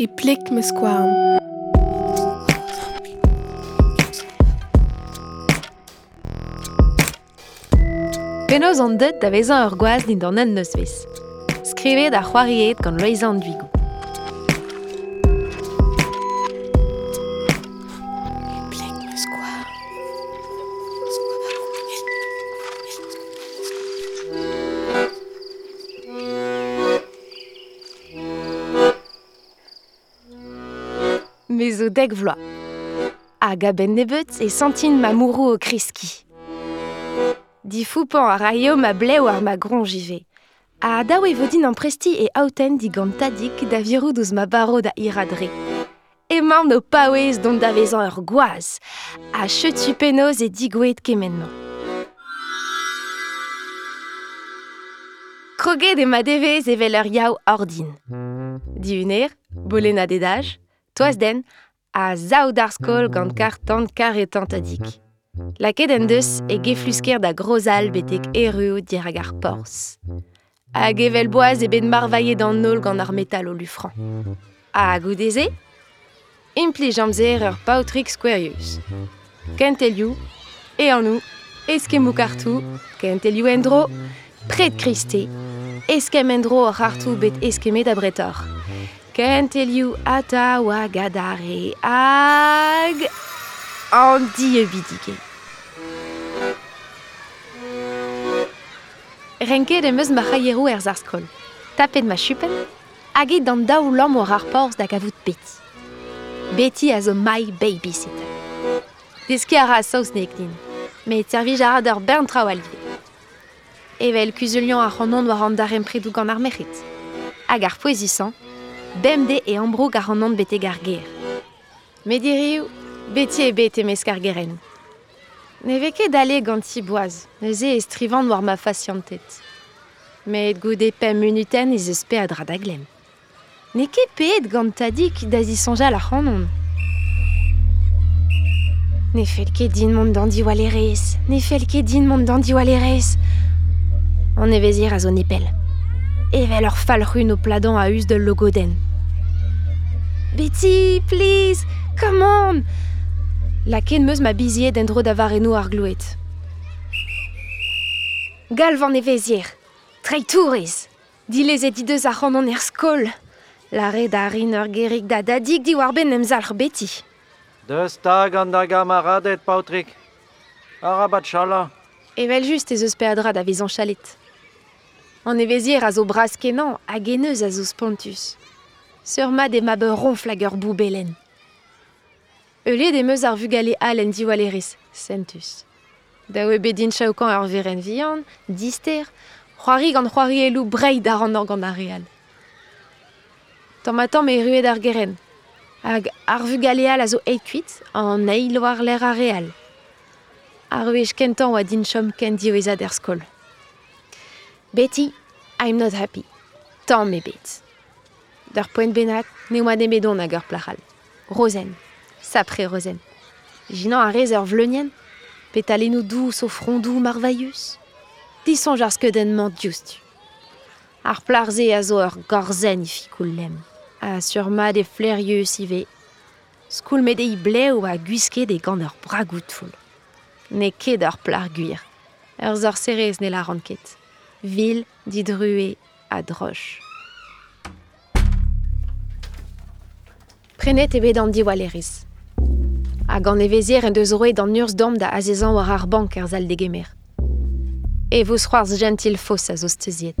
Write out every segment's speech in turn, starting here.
e plik me skouarn. Penaos an da vezan ur gwaz din d'an. Skrivet ar c'hoariet gant duigou. Me zo dek vloa. Hag a ben nebeut e sentin ma mourou o kreski. Di foupan a raio ma bleu ar ma gronjive. A daou e vodin an presti e aoten di gant tadik da virou douz ma baro da iradre. E mar no paouez dont da vezan ur gwaz. A penoz e digouet kemenno. Kroget e ma devez e vel ur yaou ordin. Di uner, bolena toaz den a zaou d'ar skol gant kar tant kar e tant. Laket en deus e geflusker da grozal betek erreo dir hag ar porz. Hag evel boaz e bet marvaillet d'an nol gant ar metal o lufran. A goudeze, impli jamzer ur pautrik skwerioz. Kentelioù, e anou, eskemou kartou, kentelioù endro, pret kriste, eskem endro ar hartou bet eskemet abretor. Bretor. Kentelioù ata oa gadare hag... an di e bidige. Renket em eus ma c'haierou er. Tapet ma chupen, hag e d'an daou lam war ar da gavout Betty. Betty a zo my babysitter. Deski a ra saus nek din, met servij a ra d'ur bern trao alve. Evel kuzulion ar c'hanon war an darem predou gant ar mechit. Hag ar poezisan, bemde e ambro gar an an bete gar ger. Me diriou, Betty e bet emez kar geren. Ne veke dale gant ti boaz, neuze e strivan war ma faciantet. Met goude pem minuten ez eus pe a dra da glem. Ne peet gant tadik da zi sonja la c'hanon. Ne fel din mont d'an diwalerez, ne din mont d'an diwalerez. An e vezir a zo nepel. Evel ur fal run o pladon a us de logoden. Betty, please, come on! La ken meus ma biziet d'endro da vareno ar glouet. Gal van e vezier. Trei tourez. Dilez e dideus ar c'hanon er skol. La re da rin ur gerig da dadig di war ben emzal ur beti. Deus tag an da gamaradet, Pautrik. Arabat chala. Evel just ez eus pe a dra da vezan chalet. An e vezier a zo bras kenan hag eneus a zo spontus. Sur ma de ma beur ronfl hag ur bou belen. Eulet de meus ar vugale al en diwaleris, sentus. Da oe bedin chaoukan ur veren vian, dister, c'hoari gant c'hoari elou brei dar an gant ar real. Tamm me ruet ar geren, hag ar vugale al a zo eit kuit an eil war l'er ar real. Ar kentan oa chom ken diwezad. Betty, I'm not happy. Tamm me bet. D'ar poent bennak, ne oa demedon hag ur plachal. Rosen, sapre Rosen. Jinan a rez ur vleunien, petalenou douz o frondou marvaillus. Disonj ar mant dioust. Ar plarze a zo ur gorzen fikoul lem. A surma de flerius ive. Skoul me dei bleu a guiske de gant ur bragout foul. Ne ket ur plar guir. Ur zor serez ne la ranket. Vil, didrue a droch. Prenet e bet an diwaleris. Hag an e vezier en deus roet an urs dom da azezan war ar bank er zal degemer. E vos c'hoarz gentil fos a zo steuziet.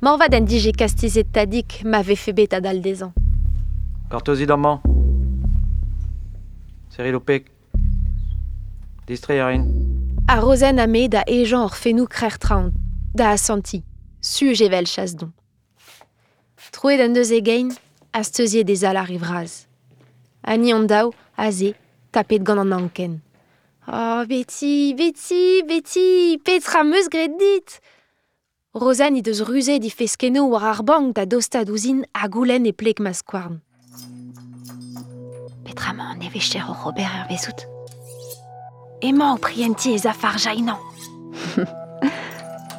Morvad en dije kastizet tadik ma ve fe bet a dal dezan. Kartozi damman. Seri lopek. Distre yarin. A rozen a me da ejan ur fenou krer traout, da a santi, suj evel chasdon. Trouet en deus egein, des al arrivraz. Ani an daou, a ze, tapet gant an anken. Oh, Betty, Betty, Betty, petra meus gret dit Rosen i deus ruze di feskeno war ar bank da dosta douzin a goulen e plek ma. Petra ma an evecher o Robert vezout. O prienti ez a farjainan.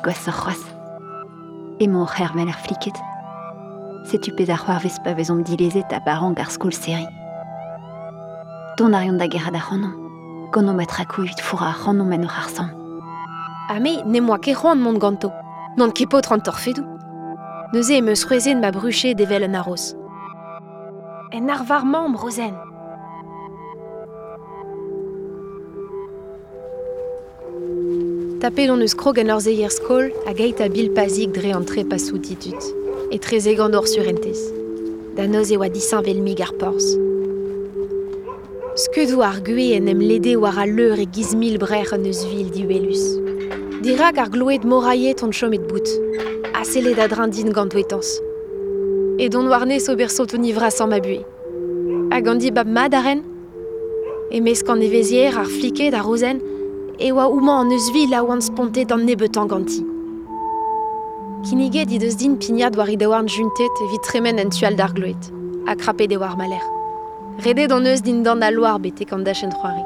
Gwas ar c'hoaz. Emañ o c'her vel ar fliket. Setu pez ar c'hoarvez pa vezom dilezet a baran gar skol seri. Don arion da gerad a c'hanon. Gant o metra kouvit foura a c'hanon men ur arsam. Ha me, ne moa ket c'hoant mont ganto. Non ket pot ran torfedou. Neuze em eus c'hwezet ma bruche devel un arroz. En ar var mamm, Rosen. Tapet on eus krog an ur zeier skol a geit a bil pazik dre an tre ditut. E treze gant ur surentez. Da noz e oa disan vel mig ar porz. En em lede war a leur e gizmil brer an eus vil di welus. Dirak ar gloet moraiet et bout. Asele da drin din gant wetans. E don warne so berso ton ivras an ma bue. A gandi bab mad aren E mes kan evezier ar a e oa ouman an eus vil a oan spontet an ganti. Kinige di deus din pignat war war juntet evit tremen en tual d'ar gloet, a krape de war maler. Redet an eus din dan a loar bete kan dachen c'hoari.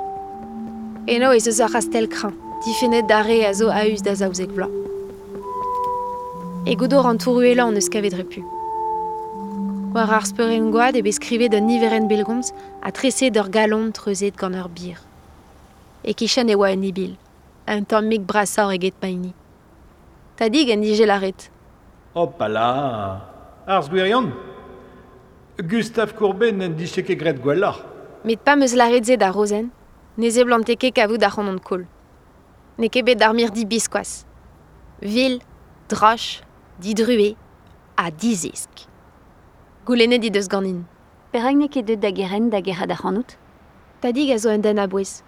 Eno ez eus ar rastel kran, difenet dare a zo a eus da zaouzek blanc. E godor an touruelan an eus kavet repu. War ar speuren goad e beskrivet d'un niveren belgomz a trese d'ur galon treuzet gant ur bir. e kichen e oa en ibil, un tamm mik brasaur eget paini. Ta dig en dije laret. Hop ala, ar zgwirion Gustav Courben en dije ket gret gwella. Met pa meus laret zed a rozen, neze blanteke kavout ar c'honon kol. Ne kebet ar mir di biskoaz. Vil, droch, didrué, a dizisk. Goulennet dit eus ganin. Peragnek e deud da geren da gerad ar c'hanout? Ta dig a zo un den a bouez.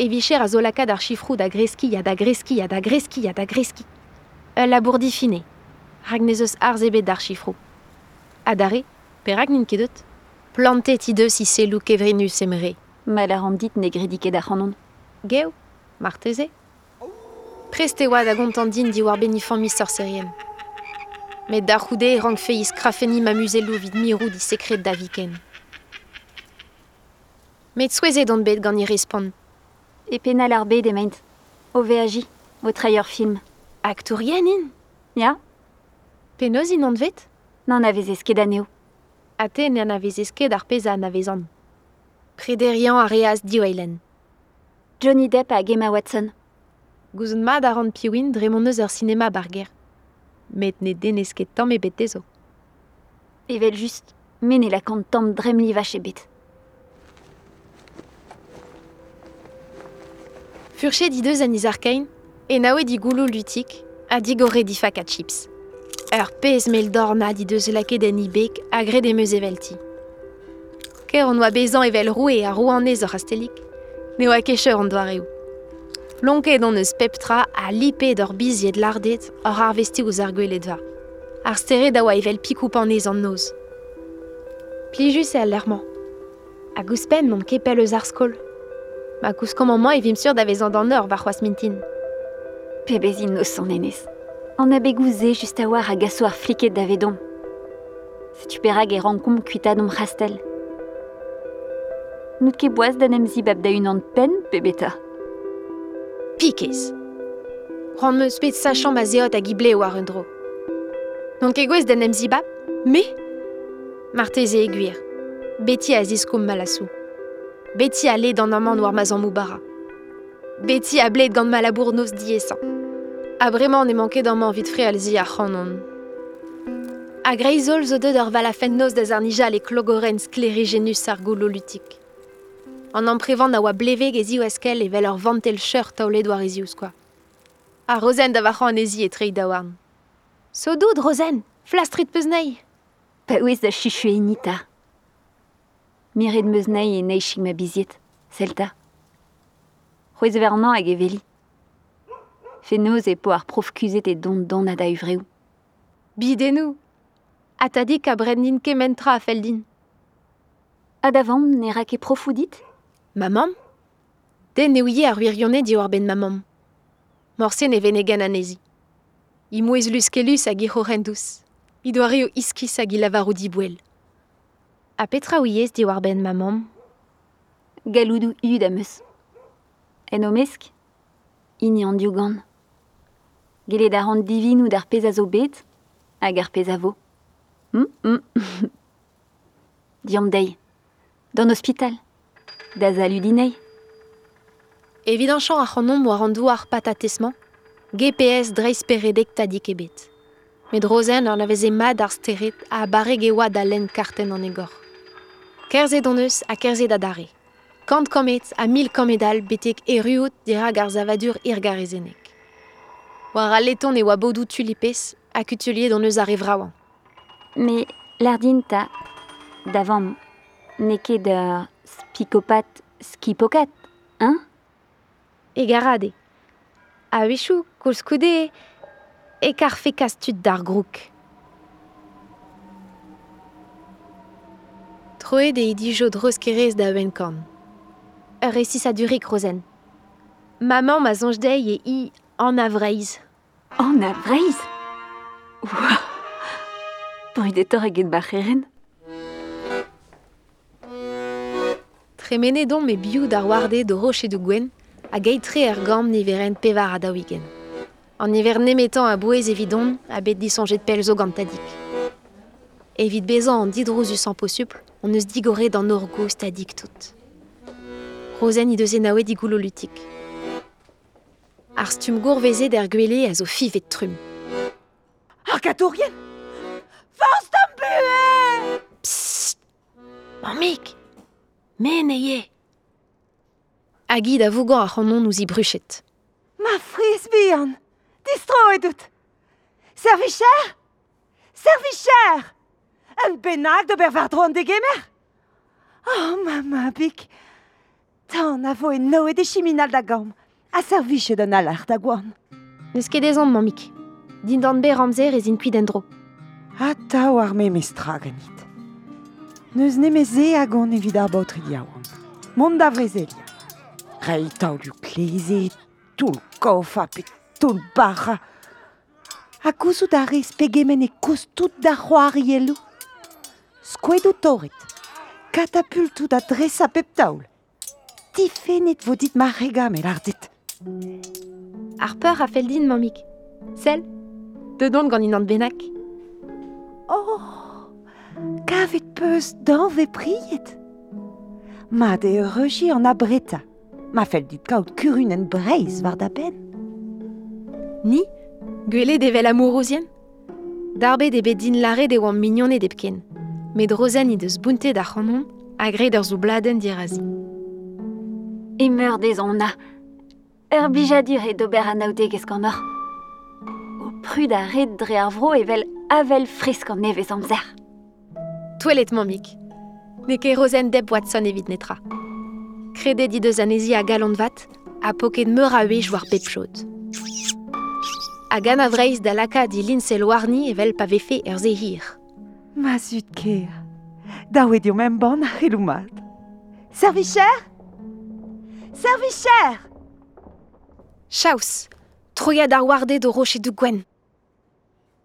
E vicher a zo lakad ar chifrou da greski a da greski a da greski a da greski. Ul labourdi fine. Rag ne eus ar zebet d'ar chifrou. A dare, perak nin ket deut. Plantet i deus i selou kevrinus emre. Mal a ran dit ne gredi ket a c'hanon. Geo, marteze. Prest oa da gontan din di war benifan mis sorcerien. Met da c'houde rang feiz krafeni ma muzelou vid mirou di sekret da viken. Met soueze don bet gant i respon. E penal ar bet ement. O VAJ, o traier film. Aktourien in Ya Penoz in an vet? Nan a vez esket aneo. Ate ne an avez esket ar peza an avezan. Prederian a reaz diweilen. Johnny Depp a Gemma Watson. Gouzoun mad a ran piwin dre mon eus ur cinema barger. Met ne denesket tamm e bet dezo. Evel just, men e la kant tamm drem li vache bet. Furchet di deus an izarkein, e naoe di goulou a digore di fak a chips. Ur pez mel dorna di deus a gre de meus evelti. Ker on oa bezan evel roue a rouanez ur astelik, ne oa kecheur an doare ou. Lonket on eus peptra a lipe d'ur biziet lardet ur ar vesti ouz ar gwelet. Ar da evel pikoup an ez an noz. Plijus e al lerman. A gouspen mont kepel eus. Ma kouskom an e vim sur da vezan d'an eur var c'hoaz mintin. Pebezin nos son enez. An a begouze just a war a gaso ar fliket da vedon. Setu perag e rankom kuita dom rastel. Nout ket boaz da nem zibab da un an pen, pebeta. Pikez. Ran meus bet sachant ma zeot a gible war un dro. Non ket gwez em zibab Me Marteze e gwir. Beti a malassou. Beti a led an amant war mazan moubara. Beti a bled gant malabour nos diesan. A bremañ ne manket d'an man vit fre al zi a c'hanon. A greizol zo deud ur val a fenn nos da zarnijal e klogoren sclerigenus ar golo lutik. An an prevan a oa bleveg e ziou eskel e vel ur vantel cheur taolet war e quoi. A Rosen da vachan e zi e treid da warn. So doud, Rosen, flastrit peus nei? Pa ouez da chichu e nita. Miret meus nei e neichig ma biziet, selta. C'hwez vernan hag e veli. Fe noz e po ar prof kuzet e don don a da uvreou. Bidenou. A ta dik a bred nin ket mentra a fel din. A davan, ne ra ket profou dit Mamam Den ne ouie ar wirionnet di war ben mamam. Morse ne vene gan anezi. I mouez luskelus hag i. I iskis hag i lavarou di bouel. A petra ouiez di war ben mamam Galoudou ud am eus. En o mesk Ini an diougan. Gelet ar an divin ou d'ar pez a zo bet, hag ar pez a vo. Hum, hum. Diomdei. Dans l'hôpital. D'Azaludinei. Evidanchan a c'honom war an douar patatesman, GPS dreiz peredek tadik ebet. Met rozen an aveze mad ar steret a bare gewa da len karten an egor. Kerze don eus a kerze da dare. Kant komet a mil komedal betek eruot dira gar zavadur ir garezenek. War leton e oa bodou tulipes a kutulier don eus a revraouan. Mais l'ardinta, d'avant, n'est que de spicopate skipocat, hein? E garade. A wechou, kolskoude, e kar fe kastud d'ar grouk. Troe de idijo droskerez da wenkan. Ur resis a durik rozen. Maman ma zonj dei e i an avreiz. En avreiz Ouah Brudetor eget bacheren Tremene don me biou d'ar warde de roche de gwen, a geitre er gam niveren pevar a daouigen. An niver nemetan a bouez evidon a bet disonjet pel zo gantadik. Evit bezan an didrozus an posuple, on eus digore d'an orgo stadik tout. Rosen i deus enaouet digoulo lutik. Ar stum gourveze d'er a zo trum. Ar gatorien Faust am bue Psst Mamik Men eye Agid a vougan a c'hanon nous i bruchet. Ma frisbian Distro tout Servicher an bennak d'ober war droan de gemer. Oh, mama, bik, tan a vo e noe de chiminal da gamm, a serviche d'an alar da gwan. Neus ket ezan, mamik. Din d'an be ramzer ez in kuit en dro. A ta war me me stragenit. Neus ne me ze a gant evit ar botri diaouan. Mont da vrezelia. Rei tau du kleze, tout kofa pe tout barra. A kouzout a rez pegemen e kous tout da c'hoari elou. skouedou torret. Katapultou da dresa pep taoul. Tifenet vo dit ma regamel ar dit. Ar peur a fel din, mamik. Sel, de don gant inan benak. Oh, kavet peus dan ve priet. Ma de regi an abreta. Ma fel dit kaout kurun en breiz war da ben. Ni, gwele devel amourosien. Darbe de bedin lare de oan mignonne e depken. I deus bunte da c'hanon, a gred ur zo bladen dirazi. Et meur des on a. Ur bijadur e d'ober a naoudeg eskannor. O prud a red dre ar vro evel avel frisk an nevez amzer. Toilet mamik. Ne ket rozen deb Watson evit netra. Krede di deus anezi a galon vat, a poket meur a wech war pep chod. A gan a vreiz da laka di linsel warni evel pa vefe ur ze hir. Ma zut ker. Da oe dio mem ban a c'helou Servicher Servicher Chaus, troia d'ar warde de roche du gwen.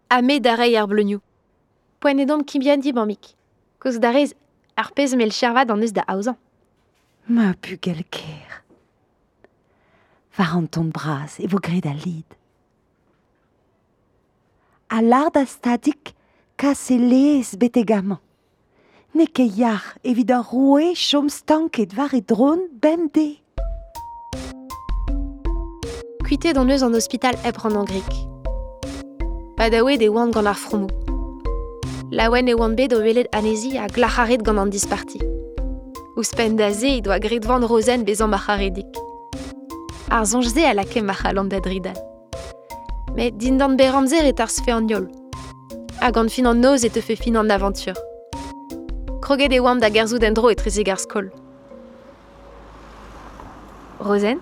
Ame darei ar bleugnoù. Poen e dom kimbian di mamik. Koz darez ar pez mel chervad an eus da aouzan. Ma pugel ker. Var an ton bras e vo gred a lid. A lard a stadik kase lez betegaman. Ne ke yar evit ar roe chom stanket var e dron bem de. Kuite don eus an hospital ep an grik. Pa daouet e oan gant ar fromou. Laouen e oan bet o welet anezi a glacharet gant an disparti. Ouspen da ze i doa gret van rozen bezan macharedik. Ar zonj ze a lake machalant da dridal. Met din dan beramzer et ar sfe an yol. Hag an fin an noz et te fe fin an aventur. Kroget e oam da gerzou dendro et trezeg ar skol. Rosen?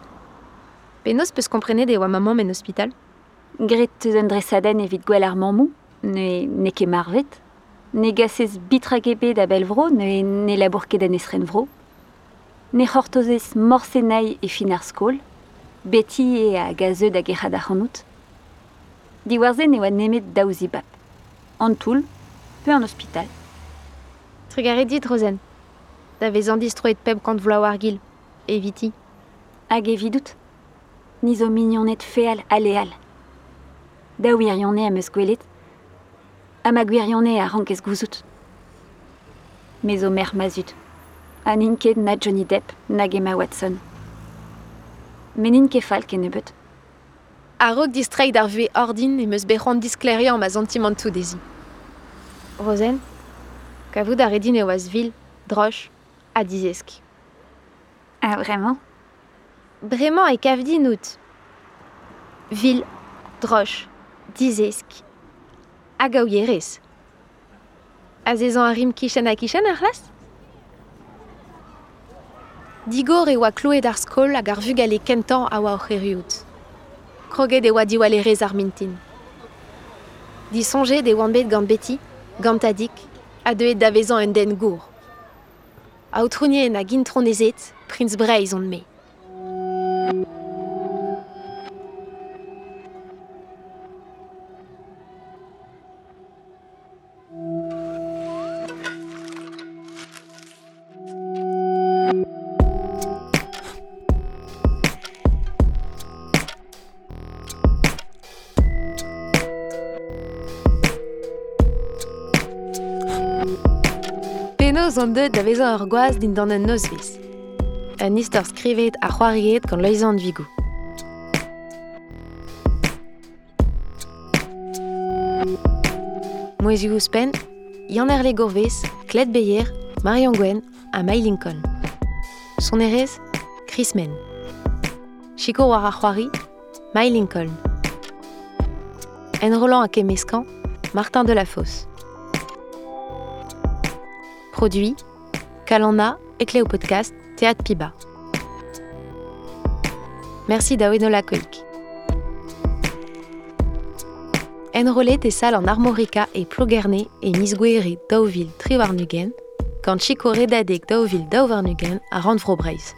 Penos peus komprenet e oa maman men hospital? Gret teus un dresaden evit gwell ar mammou, ne, ne ket marvet. Ne gasez bitra gebe da bel vro, ne, ne labour ket an esren vro. Ne c'hortozez morsenai e fin ar skol, beti e a gazeu da gerad ar c'hanout. Diwarze ne oa nemet daouzi An toul, peu an hospital. Tregare dit Rosen. Da vez an distroet pep kant vloa war gil. Eviti. Hag evidout. Ni zo mignonnet feal aleal. Da ouirione am eus gwelet. Amaguirione a rankes gouzout. Mais Omer mazut. A ninket na Johnny Depp na Gemma Watson. Menin ke falk en ebet. A rog distreik d'ar vue ordin e meus berrand disklerian ma sentimentou dezi. Rosen, kavout a redin e oaz vil, droch, a dizesk. Ah, vraiment? Bremañ e kavdi nout. Vil, droch, dizesk. A ouierez. A zezan a rim a ar las Digor e oa kloet ar skol hag ar vug ale kentan a oa oc'heriout. Kroget e oa diwalerez ar mintin. Di sonje de oan bet gant beti, gant tadik, a deet da vezan un den gour. A gintron ezet, prince breiz on me. Penaos an deut da vezan ur gwaz din dan un nozviz. Un istor skrivet a c'hoariet gant leizan vigou. Moezi ouspen, Yann Erle Gourvez, Cled Beyer, Marion Gwen a May Lincoln. Son erez, Chris Men. Chico war ar c'hoari, May Lincoln. En Roland a Kemescan, Martin Delafosse. Produit Kalanda et Cléo Podcast Théâtre Piba. Merci d'Awenola Koik. Enrôlé des salles en armorica et ploguerné et misgueri Dauville Triwarnugen, quand Chico Redadek Dauville Dauvernugen à Randvrobreis.